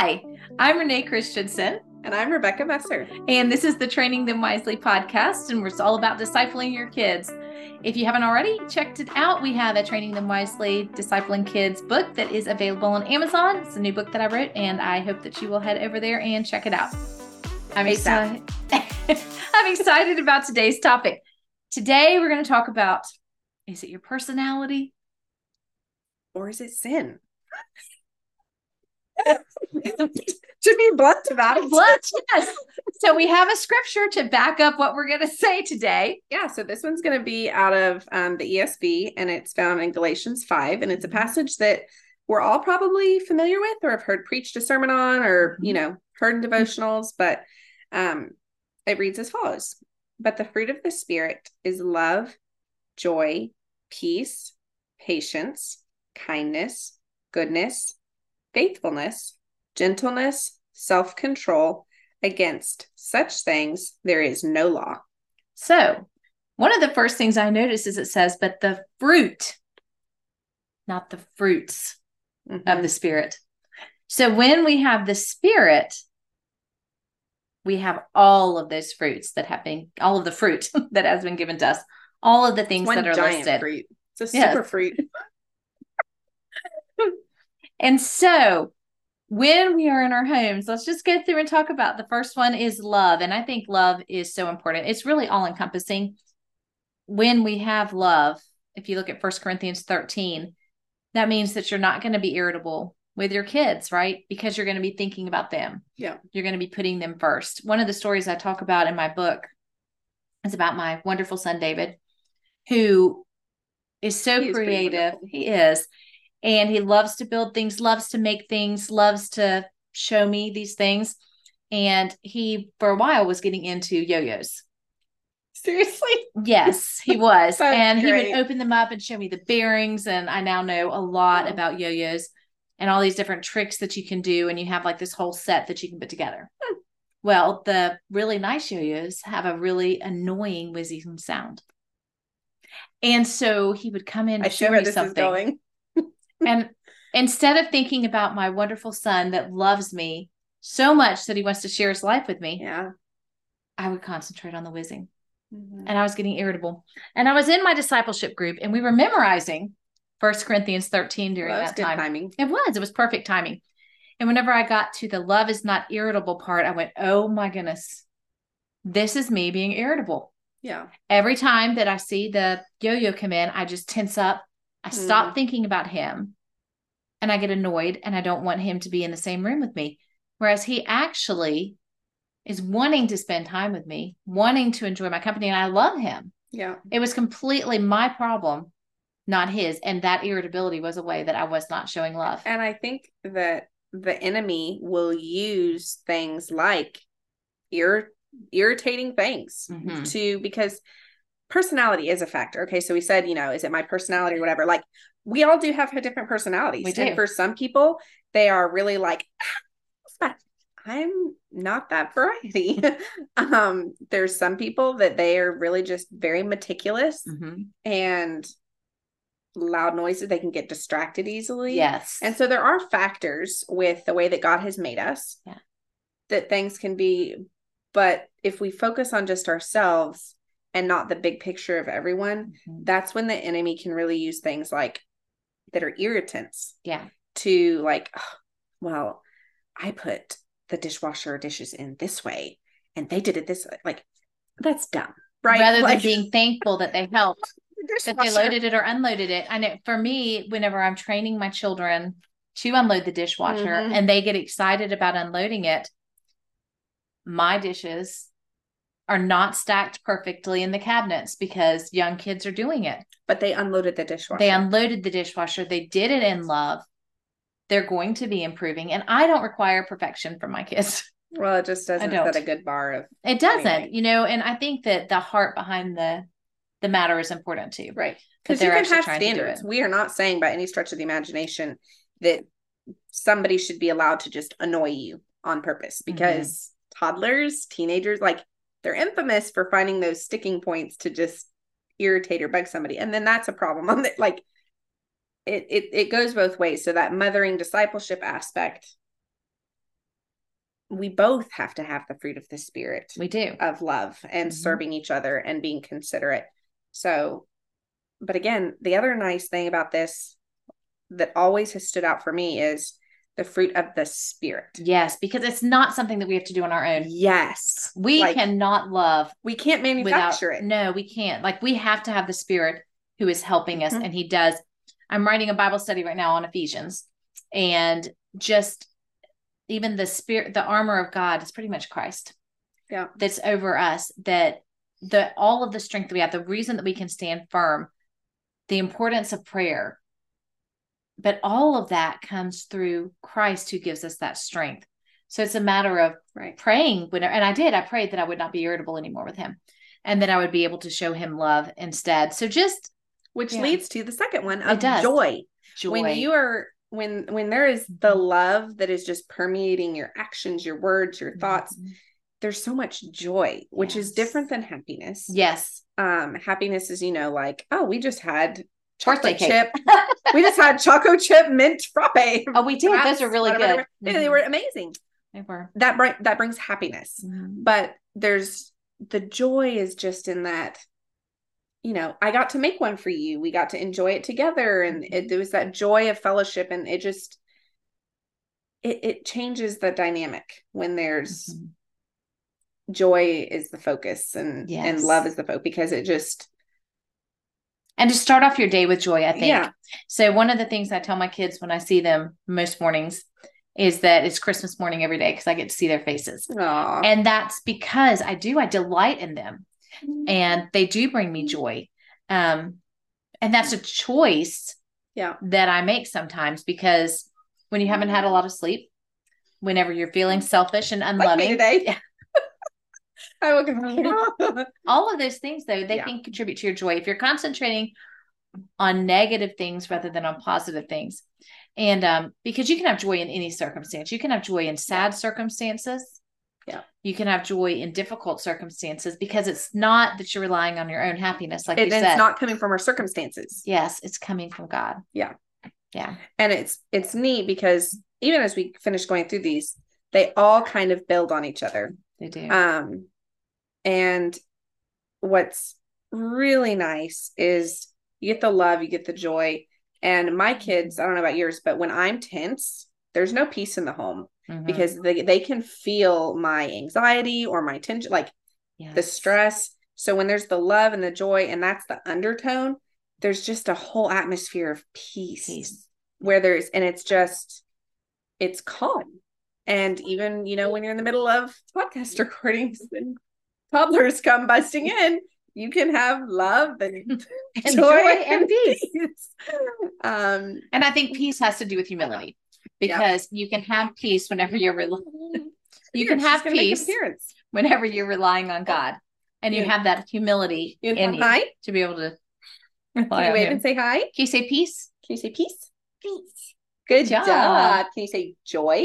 Hi, I'm Renee Christensen. And I'm Rebecca Messer. And this is the Training Them Wisely podcast, and it's all about discipling your kids. If you haven't already checked it out, we have a Training Them Wisely Discipling Kids book that is available on Amazon. It's a new book that I wrote, and I hope that you will head over there and check it out. I'm excited. I'm excited about today's topic. Today, we're going to talk about is it your personality? Or is it sin? to be blunt about it. Blunt, yes. So we have a scripture to back up what we're going to say today. Yeah, so this one's going to be out of um, the ESV, and it's found in Galatians 5, and it's a passage that we're all probably familiar with or have heard preached a sermon on or, you know, heard in devotionals, but um, it reads as follows. But the fruit of the Spirit is love, joy, peace, patience, kindness, goodness, faithfulness, gentleness, self control. Against such things, there is no law. So, one of the first things I notice is it says, but the fruit, not the fruits mm-hmm. of the Spirit. So, when we have the Spirit, we have all of those fruits that have been, all of the fruit that has been given to us all of the things that are listed. Fruit. It's a super yes. fruit. And so when we are in our homes, let's just go through and talk about the first one is love. And I think love is so important. It's really all encompassing. When we have love, if you look at First Corinthians 13, that means that you're not going to be irritable with your kids, right? Because you're going to be thinking about them. Yeah. You're going to be putting them first. One of the stories I talk about in my book is about my wonderful son, David who is so he creative. He is. And he loves to build things, loves to make things, loves to show me these things. And he, for a while, was getting into yo yo's. Seriously? Yes, he was. and great. he would open them up and show me the bearings. And I now know a lot about yo yo's and all these different tricks that you can do. And you have like this whole set that you can put together. Hmm. Well, the really nice yo yo's have a really annoying whizzing sound. And so he would come in and show me something. And instead of thinking about my wonderful son that loves me so much that he wants to share his life with me, yeah, I would concentrate on the whizzing. Mm-hmm. And I was getting irritable. And I was in my discipleship group and we were memorizing First Corinthians 13 during well, that time. timing. It was. It was perfect timing. And whenever I got to the love is not irritable part, I went, oh my goodness, this is me being irritable. Yeah. Every time that I see the yo yo come in, I just tense up. I stop mm. thinking about him and I get annoyed and I don't want him to be in the same room with me. Whereas he actually is wanting to spend time with me, wanting to enjoy my company, and I love him. Yeah. It was completely my problem, not his. And that irritability was a way that I was not showing love. And I think that the enemy will use things like ir- irritating things mm-hmm. to because personality is a factor. Okay, so we said, you know, is it my personality or whatever? Like we all do have different personalities. We do. And for some people, they are really like, ah, I'm not that variety. um, there's some people that they are really just very meticulous mm-hmm. and loud noises. They can get distracted easily. Yes. And so there are factors with the way that God has made us. Yeah. That things can be but if we focus on just ourselves and not the big picture of everyone, mm-hmm. that's when the enemy can really use things like that are irritants. Yeah. To like, oh, well, I put the dishwasher dishes in this way and they did it this way. Like, that's dumb. Right. Rather like, than being thankful that they helped, that they loaded it or unloaded it. I know for me, whenever I'm training my children to unload the dishwasher mm-hmm. and they get excited about unloading it, my dishes are not stacked perfectly in the cabinets because young kids are doing it. But they unloaded the dishwasher. They unloaded the dishwasher. They did it in love. They're going to be improving. And I don't require perfection from my kids. Well, it just doesn't set a good bar of it doesn't, anything. you know, and I think that the heart behind the the matter is important too. Right. Because you can have standards. We are not saying by any stretch of the imagination that somebody should be allowed to just annoy you on purpose mm-hmm. because toddlers, teenagers, like they're infamous for finding those sticking points to just irritate or bug somebody. And then that's a problem on that. Like it, it, it goes both ways. So that mothering discipleship aspect we both have to have the fruit of the spirit. We do. Of love and mm-hmm. serving each other and being considerate. So, but again, the other nice thing about this that always has stood out for me is the fruit of the spirit. Yes, because it's not something that we have to do on our own. Yes. We like, cannot love. We can't manufacture without, it. No, we can't. Like we have to have the spirit who is helping us mm-hmm. and he does. I'm writing a Bible study right now on Ephesians and just even the spirit the armor of God is pretty much Christ. Yeah. That's over us that the all of the strength that we have, the reason that we can stand firm, the importance of prayer, but all of that comes through Christ who gives us that strength. So it's a matter of right. praying when, and I did, I prayed that I would not be irritable anymore with him and that I would be able to show him love instead. So just, which yeah. leads to the second one of joy. Joy. When you are, when, when there is the love that is just permeating your actions, your words, your thoughts, mm-hmm. there's so much joy, which yes. is different than happiness. Yes. Um, happiness is, you know, like, oh, we just had chocolate chip. we just had choco chip mint frappe. Oh, we did. Those are really good. Mm-hmm. They were amazing. They were. That br- that brings happiness. Mm-hmm. But there's the joy is just in that. You know, I got to make one for you. We got to enjoy it together, and it, there was that joy of fellowship, and it just it it changes the dynamic when there's. Mm-hmm. joy is the focus and yes. and love is the focus because it just and to start off your day with joy i think yeah. so one of the things i tell my kids when i see them most mornings is that it's christmas morning every day because i get to see their faces Aww. and that's because i do i delight in them and they do bring me joy um and that's a choice yeah that i make sometimes because when you haven't had a lot of sleep whenever you're feeling selfish and unloving like today. I will all of those things though they yeah. can contribute to your joy if you're concentrating on negative things rather than on positive things. And um because you can have joy in any circumstance. You can have joy in sad circumstances. Yeah. You can have joy in difficult circumstances because it's not that you're relying on your own happiness like it, you said. it's not coming from our circumstances. Yes it's coming from god. Yeah. Yeah. And it's it's neat because even as we finish going through these they all kind of build on each other. They do. Um and what's really nice is you get the love, you get the joy. And my kids, I don't know about yours, but when I'm tense, there's no peace in the home mm-hmm. because they, they can feel my anxiety or my tension, like yes. the stress. So when there's the love and the joy, and that's the undertone, there's just a whole atmosphere of peace, peace. where there's, and it's just, it's calm. And even, you know, when you're in the middle of podcast recordings and toddlers come busting in, you can have love and, and joy, joy, and peace. peace. Um, and I think peace has to do with humility because yeah. you can have peace whenever you're re- you can have peace whenever you're relying on God, and you yeah. have that humility you in you hi? to be able to. Can you wave him. and say hi? Can you say peace? Can you say peace? Peace. Good job. job. Can you say joy?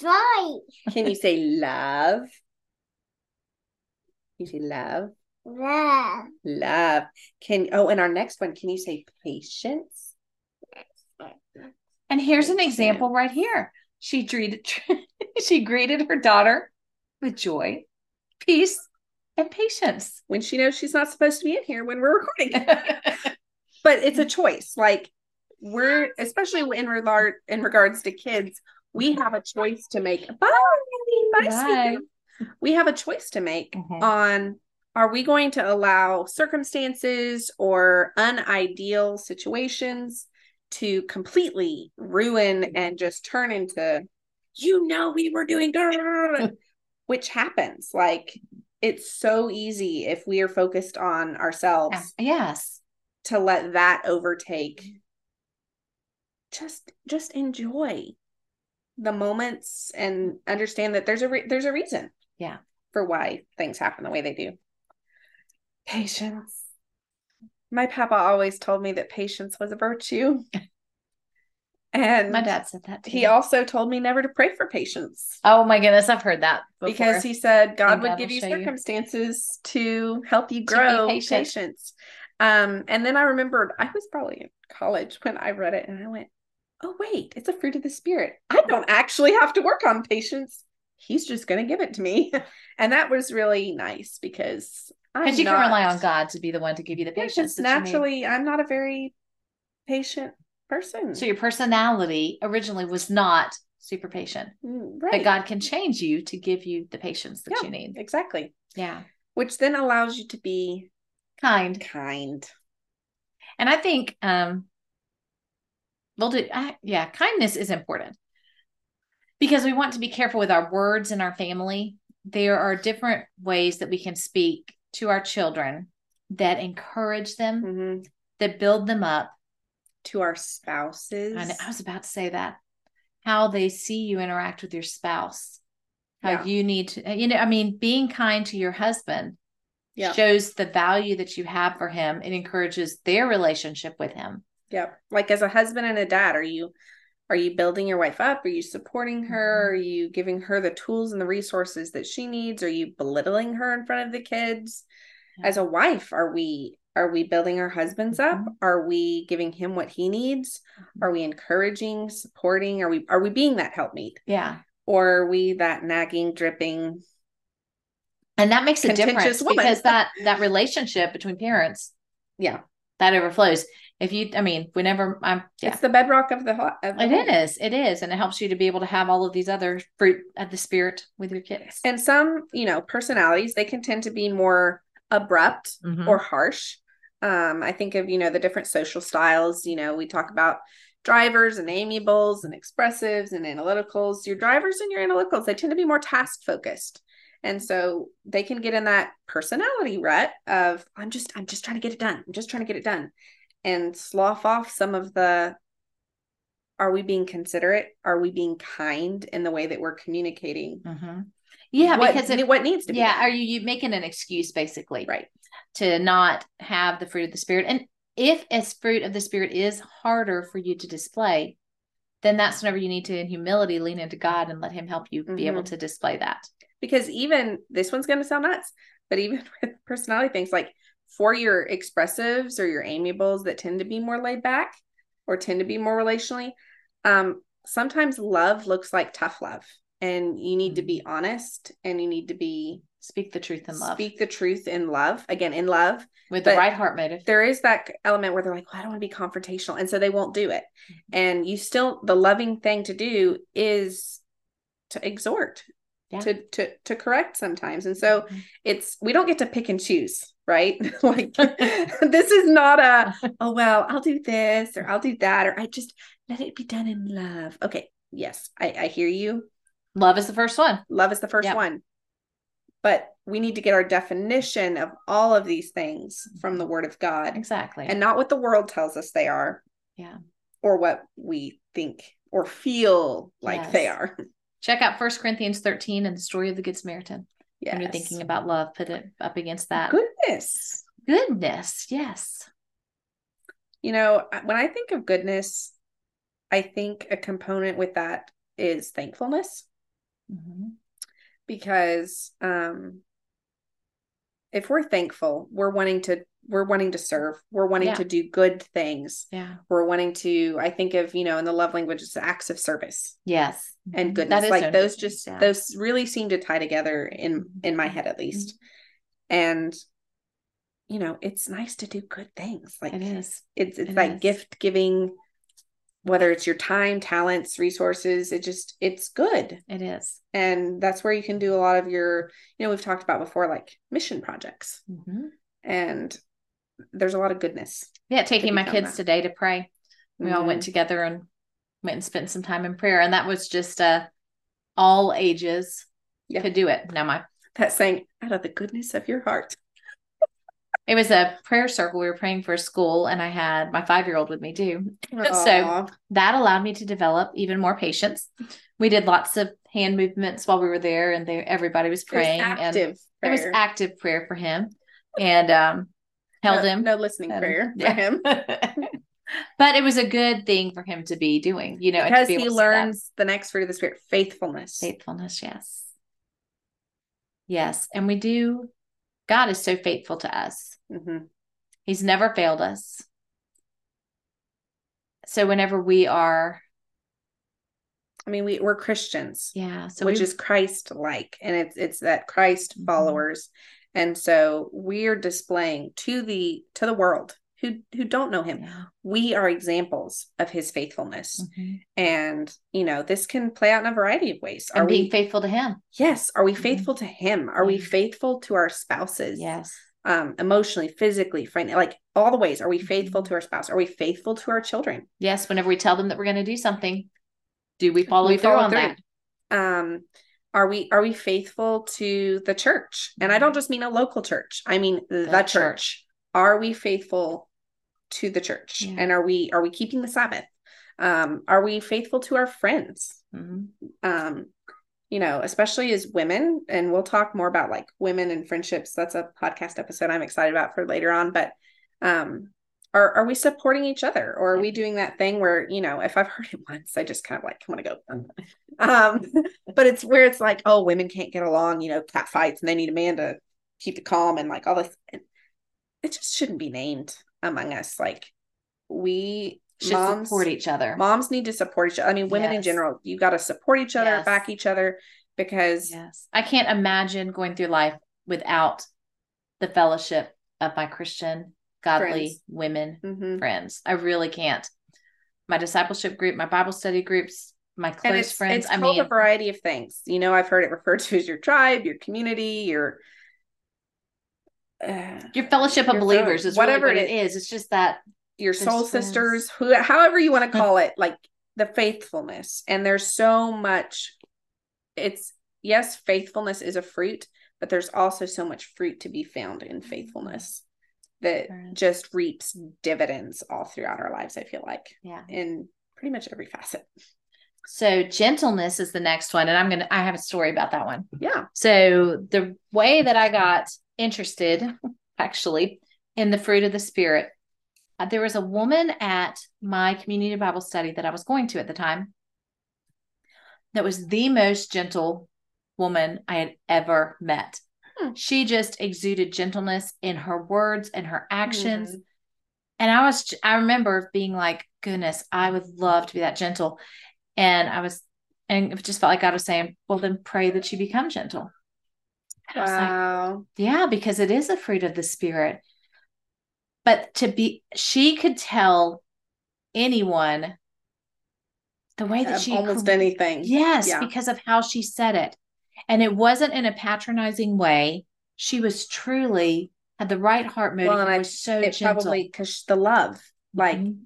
Joy. Can you say love? You say love? Love. Love. Can oh, and our next one, can you say patience? And here's an example right here. She greeted she greeted her daughter with joy, peace, and patience. When she knows she's not supposed to be in here when we're recording. but it's a choice. Like we're especially in regard in regards to kids, we have a choice to make. Bye. Bye. Bye we have a choice to make mm-hmm. on are we going to allow circumstances or unideal situations to completely ruin and just turn into you know we were doing which happens. Like it's so easy if we are focused on ourselves yes. to let that overtake just just enjoy the moments and understand that there's a re- there's a reason yeah. For why things happen the way they do. Patience. My papa always told me that patience was a virtue. And my dad said that too. He also told me never to pray for patience. Oh my goodness, I've heard that before. because he said God would give you circumstances you. to help you grow patient. patience. Um, and then I remembered I was probably in college when I read it, and I went, "Oh wait, it's a fruit of the spirit. I don't actually have to work on patience. He's just going to give it to me. and that was really nice because because you not, can rely on God to be the one to give you the patience. naturally, I'm not a very patient person. So your personality originally was not super patient. Mm, right. But God can change you to give you the patience that yeah, you need. Exactly. Yeah. Which then allows you to be kind. Kind. And I think um well do I, yeah, kindness is important. Because we want to be careful with our words in our family. There are different ways that we can speak to our children that encourage them, mm-hmm. that build them up. To our spouses. I, I was about to say that how they see you interact with your spouse how yeah. you need to you know i mean being kind to your husband yeah. shows the value that you have for him it encourages their relationship with him yeah like as a husband and a dad are you are you building your wife up? Are you supporting her? Mm-hmm. are you giving her the tools and the resources that she needs? Are you belittling her in front of the kids? As a wife are we are we building our husbands up? Mm-hmm. are we giving him what he needs? Mm-hmm. are we encouraging supporting? Are we are we being that helpmeet yeah. Or are we that nagging dripping and that makes a difference woman. because that that relationship between parents yeah. that overflows if you i mean whenever i'm yeah. it's the bedrock of the, of the it is it is and it helps you to be able to have all of these other fruit of the spirit with your kids and some you know personalities they can tend to be more abrupt mm-hmm. or harsh um, I think of, you know, the different social styles. You know, we talk about drivers and amiables and expressives and analyticals. Your drivers and your analyticals, they tend to be more task focused. And so they can get in that personality rut of I'm just I'm just trying to get it done. I'm just trying to get it done and slough off some of the are we being considerate? Are we being kind in the way that we're communicating? Mm-hmm. Yeah, what, because it, what needs to be. Yeah, are you, you making an excuse basically? Right to not have the fruit of the spirit. And if as fruit of the spirit is harder for you to display, then that's whenever you need to in humility lean into God and let him help you mm-hmm. be able mm-hmm. to display that. Because even this one's going to sound nuts, but even with personality things like for your expressives or your amiables that tend to be more laid back or tend to be more relationally, um, sometimes love looks like tough love and you need to be mm-hmm. honest and you need to be Speak the truth in love. Speak the truth in love. Again, in love. With the right heart motive. There is that element where they're like, well, I don't want to be confrontational. And so they won't do it. Mm-hmm. And you still, the loving thing to do is to exhort, yeah. to, to, to correct sometimes. And so mm-hmm. it's, we don't get to pick and choose, right? like this is not a, oh, well, I'll do this or I'll do that, or I just let it be done in love. Okay. Yes. I, I hear you. Love is the first one. Love is the first yep. one but we need to get our definition of all of these things from the word of God. Exactly. And not what the world tells us they are. Yeah. Or what we think or feel like yes. they are. Check out First Corinthians 13 and the story of the Good Samaritan. Yes. When you're thinking about love, put it up against that. Goodness. Goodness. Yes. You know, when I think of goodness, I think a component with that is thankfulness. Mm-hmm because um if we're thankful we're wanting to we're wanting to serve we're wanting yeah. to do good things yeah we're wanting to i think of you know in the love language it's acts of service yes and mm-hmm. goodness like so those just yeah. those really seem to tie together in mm-hmm. in my head at least mm-hmm. and you know it's nice to do good things like it is it's it's it like is. gift giving whether it's your time talents resources it just it's good it is and that's where you can do a lot of your you know we've talked about before like mission projects mm-hmm. and there's a lot of goodness yeah taking my kids that. today to pray we mm-hmm. all went together and went and spent some time in prayer and that was just uh all ages yeah. could do it now my that saying out of the goodness of your heart it was a prayer circle. We were praying for a school, and I had my five year old with me too. So that allowed me to develop even more patience. We did lots of hand movements while we were there, and they, everybody was praying. It was active and prayer. it was active prayer for him, and um, held no, him. No listening prayer yeah. for him. but it was a good thing for him to be doing, you know, because be he learns the next fruit of the spirit, faithfulness. Faithfulness, yes. Yes. And we do God is so faithful to us. Mm-hmm. He's never failed us. So whenever we are I mean, we we're Christians, Yeah. So which we- is Christ like, and it's it's that Christ Mhm. followers, and so we're displaying to the to the world who who don't know Him. yeah. We are examples of His faithfulness, Mhm. and you know this can play out in a variety of ways. Are and being we? faithful to Him. yes. Are we Mhm. faithful to Him? Are we faithful to our spouses? Yes. Um, emotionally, physically, like all the ways. Are we faithful Mhm. to our spouse? Are we faithful to our children? Yes. Whenever we tell them that we're going to do something, do we follow We through follow on through. that? um are we are we faithful to the church and i don't just mean a local church i mean the, The church. church. are we faithful to the church Yeah. and are we are we keeping the sabbath um are we faithful to our friends Mhm. um you know especially as women and we'll talk more about like women and friendships that's a podcast episode i'm excited about for later on but um are, are we supporting each other or are we doing that thing where you know if i've heard it once i just kind of like want to go um but it's where it's like oh women can't get along you know cat fights and they need a man to keep it calm and like all this it, it just shouldn't be named among us like we Should moms support each other. moms need to support each other i mean women in general you got to support each other Yes. back each other because Yes. I can't imagine going through life without the fellowship of my Christian, godly Friends. women Mhm. friends. I really can't. My discipleship group, my Bible study groups, my close it's, friends. it's I called mean, a variety of things you know i've heard it referred to as your tribe your community your uh, your fellowship of your believers is whatever really what it is. It's just that your soul sisters who however you want to call it like the faithfulness and there's so much it's yes faithfulness is a fruit but there's also so much fruit to be found in faithfulness that just reaps dividends all throughout our lives i feel like yeah. in pretty much every facet So gentleness is the next one, and I'm gonna. I have a story about that one. yeah So the way that I got interested, actually, in the fruit of the spirit, uh, there was a woman at my community Bible study that I was going to at the time. That was the most gentle woman I had ever met. She just exuded gentleness in her words and her actions. Mhm. And I was, I remember being like, goodness, I would love to be that gentle. And I was, and it just felt like God was saying, well, then pray that you become gentle. And I like, wow yeah, because it is a fruit of the spirit. But to be, she could tell anyone the way that Of she almost anything Yes, Yeah. because of how she said it. And it wasn't in a patronizing way. She was truly had the right heart motive. Well, and I- was so it gentle. probably because the love like Mhm.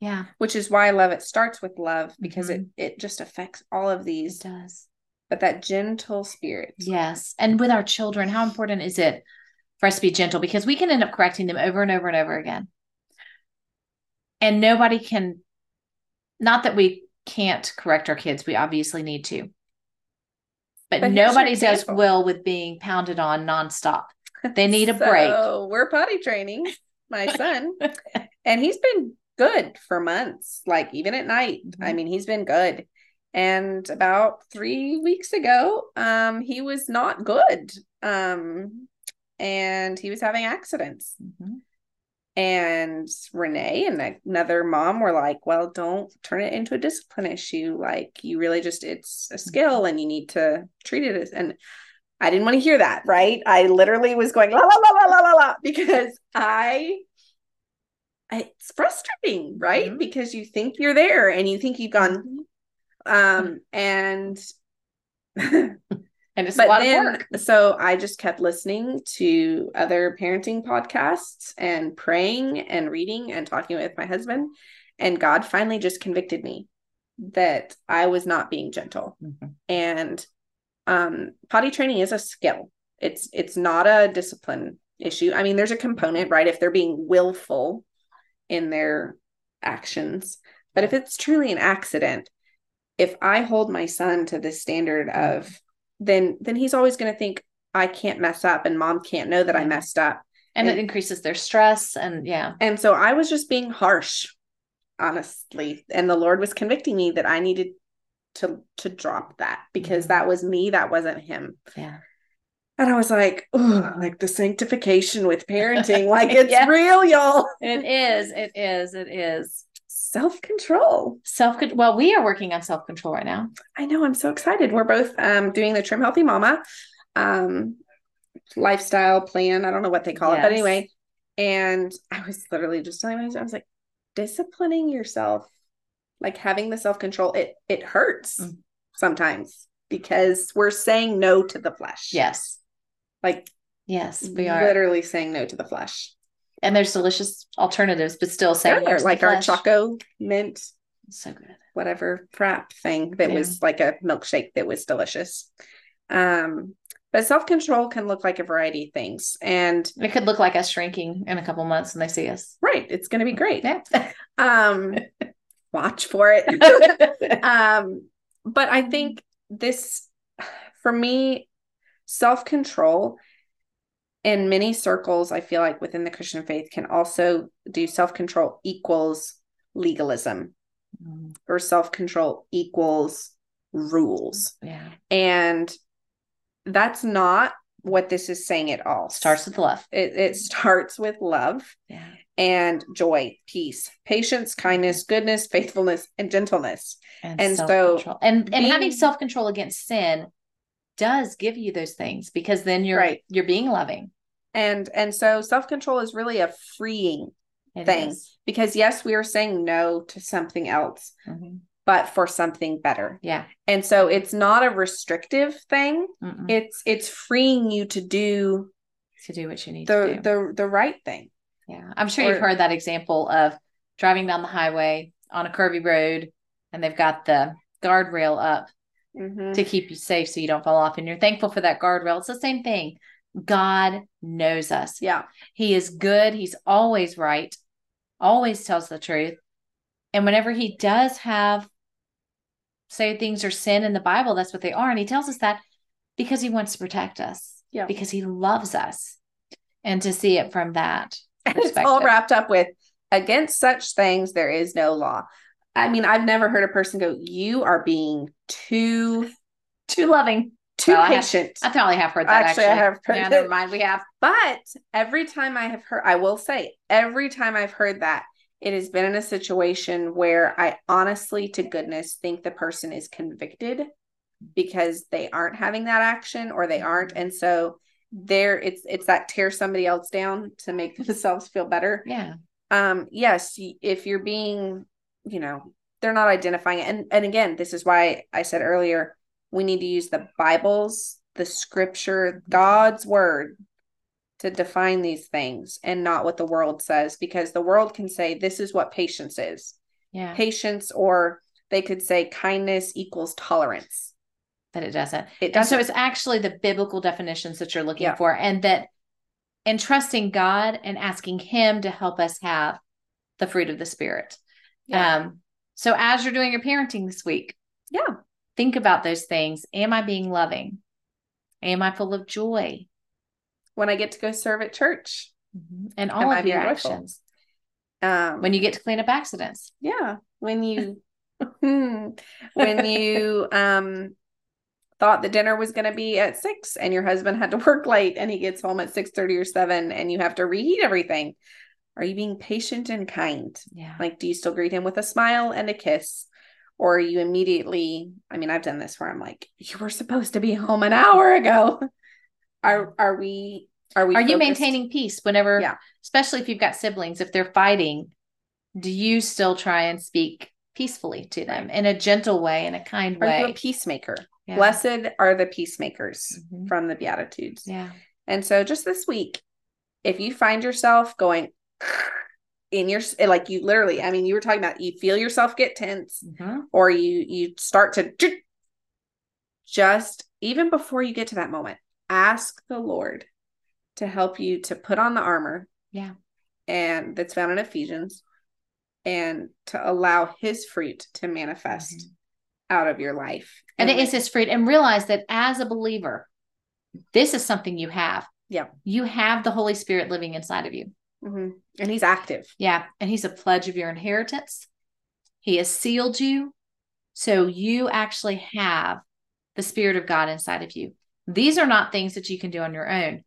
yeah, which is why I love it starts with love because Mhm. it it just affects all of it these does. but that gentle spirit Yes. And with our children, how important is it for us to be gentle? Because we can end up correcting them over and over and over again. And nobody can, not that we can't correct our kids, we obviously need to. But, But nobody does well with being pounded on nonstop. They need a break. So we're potty training my son, and he's been good for months, like even at night. I Mhm. mean, he's been good. And about three weeks ago, um, he was not good. Um, and he was having accidents. Mhm. And Renee and another mom were like, well, don't turn it into a discipline issue. Like, you really just, it's a skill and you need to treat it as, and I didn't want to hear that, right? I literally was going, la, la, la, la, la, la, la, because I, it's frustrating, right? Mhm. Because you think you're there and you think you've gone, um, and, And it's a but lot then, of work. so I just kept listening to other parenting podcasts and praying and reading and talking with my husband. And God finally just convicted me that I was not being gentle. Mhm. And um, potty training is a skill. It's it's not a discipline issue. I mean, there's a component, right? If they're being willful in their actions, but if it's truly an accident, if I hold my son to the standard of then then he's always going to think I can't mess up and mom can't know that I messed up. And it increases their stress. And yeah. And so I was just being harsh, honestly. And the Lord was convicting me that I needed to to drop that because Mhm. that was me, that wasn't him. Yeah. And I was like, oh, like the sanctification with parenting, like it's Yeah. real, y'all. It is. It is. It is. Self control. Self control. well, we are working on self control right now. I know. I'm so excited. We're both um, doing the Trim Healthy Mama um, lifestyle plan. I don't know what they call yes. it, but anyway. And I was literally just telling myself, I was like, disciplining yourself, like having the self control, it it hurts mm. sometimes because we're saying no to the flesh. Yes. Like yes, we are literally saying no to the flesh. And there's delicious alternatives, but still saying no like our choco mint, so good, whatever frap thing that yeah. was like a milkshake that was delicious. Um, but self control can look like a variety of things, and it could look like us shrinking in a couple months when they see us. Right, it's going to be great. Yeah. um, watch for it. um, but I think this, for me, self control in many circles, I feel like within the Christian faith can also do self control equals legalism mm. or self control equals rules. Yeah. And that's not what this is saying at all. Starts with love. It, it starts with love. Yeah. And joy, peace, patience, kindness, goodness, faithfulness, and gentleness. And, and so and and being, having self-control against sin does give you those things because then you're right. you're being loving. And and so self-control is really a freeing it thing is. because yes, we are saying no to something else. Mm-hmm but for something better. Yeah. And so it's not a restrictive thing. Mm-mm. It's it's freeing you to do to do what you need the, to do. The the right thing. Yeah. I'm sure or, you've heard that example of driving down the highway on a curvy road and they've got the guardrail up mm-hmm. to keep you safe so you don't fall off and you're thankful for that guardrail. It's the same thing. God knows us. Yeah. He is good. He's always right. Always tells the truth. And whenever he does have say things are sin in the Bible, that's what they are. And he tells us that because he wants to protect us. Yeah. Because he loves us. And to see it from that. And it's all wrapped up with against such things there is no law. I mean, I've never heard a person go, You are being too too loving. Too well, patient. I, have, I probably have heard that. Actually, actually. I have heard yeah, never mind. We have. But every time I have heard, I will say, every time I've heard that, it has been in a situation where I honestly to goodness think the person is convicted because they aren't having that action or they aren't and so there it's it's that tear somebody else down to make themselves feel better yeah um yes if you're being you know they're not identifying it and and again this is why i said earlier we need to use the bibles the scripture god's word to define these things and not what the world says because the world can say this is what patience is. Yeah. Patience or they could say kindness equals tolerance. But it doesn't. It doesn't. so it's actually the biblical definitions that you're looking yeah. for and that and trusting God and asking him to help us have the fruit of the spirit. Yeah. Um so as you're doing your parenting this week, yeah, think about those things. Am I being loving? Am I full of joy? when I get to go serve at church mm-hmm. and all of your actions. Um, when you get to clean up accidents. Yeah. When you, when you, um, thought the dinner was going to be at six and your husband had to work late and he gets home at six thirty or 7 and you have to reheat everything are you being patient and kind? Yeah. Like do you still greet him with a smile and a kiss? Or are you immediately i mean i've done this where i'm like you were supposed to be home an hour ago. Are are we are we are focused? you maintaining peace whenever yeah. especially if you've got siblings if they're fighting do you still try and speak peacefully to them right. in a gentle way in a kind are way you a peacemaker? Yeah. blessed are the peacemakers mm-hmm. from the beatitudes. Yeah. And so just this week if you find yourself going in your like you literally i mean you were talking about you feel yourself get tense mm-hmm. or you you start to just even before you get to that moment ask the lord to help you to put on the armor. Yeah. And that's found in Ephesians and to allow his fruit to manifest mm-hmm. out of your life. And, and it is his fruit. And realize that as a believer, this is something you have. Yeah. You have the Holy Spirit living inside of you. Mm-hmm. And he's active. Yeah. And he's a pledge of your inheritance. He has sealed you. So you actually have the Spirit of God inside of you. These are not things that you can do on your own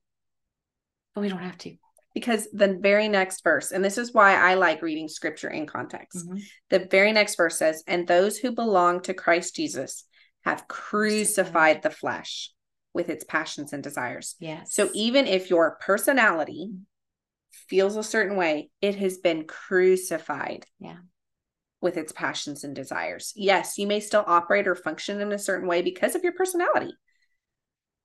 but we don't have to. because the very next verse, and this is why I like reading scripture in context. Mm-hmm. The very next verse says, And those who belong to Christ Jesus have crucified the flesh with its passions and desires. Yes. So even if your personality feels a certain way, it has been crucified. Yeah. With its passions and desires. Yes, you may still operate or function in a certain way because of your personality,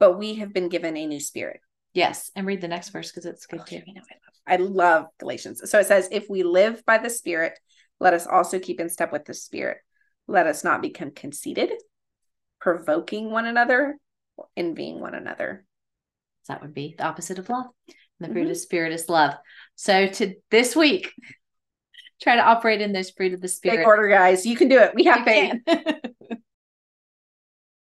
but we have been given a new spirit. Yes. And read the next verse because it's good oh, okay. too. You know, I love, I love Galatians. So it says, if we live by the spirit, let us also keep in step with the spirit. Let us not become conceited, provoking one another, or envying one another. That would be the opposite of love. The fruit mm-hmm. of the spirit is love. So to this week, try to operate in those fruit of the spirit. Big order, guys. You can do it. We have faith.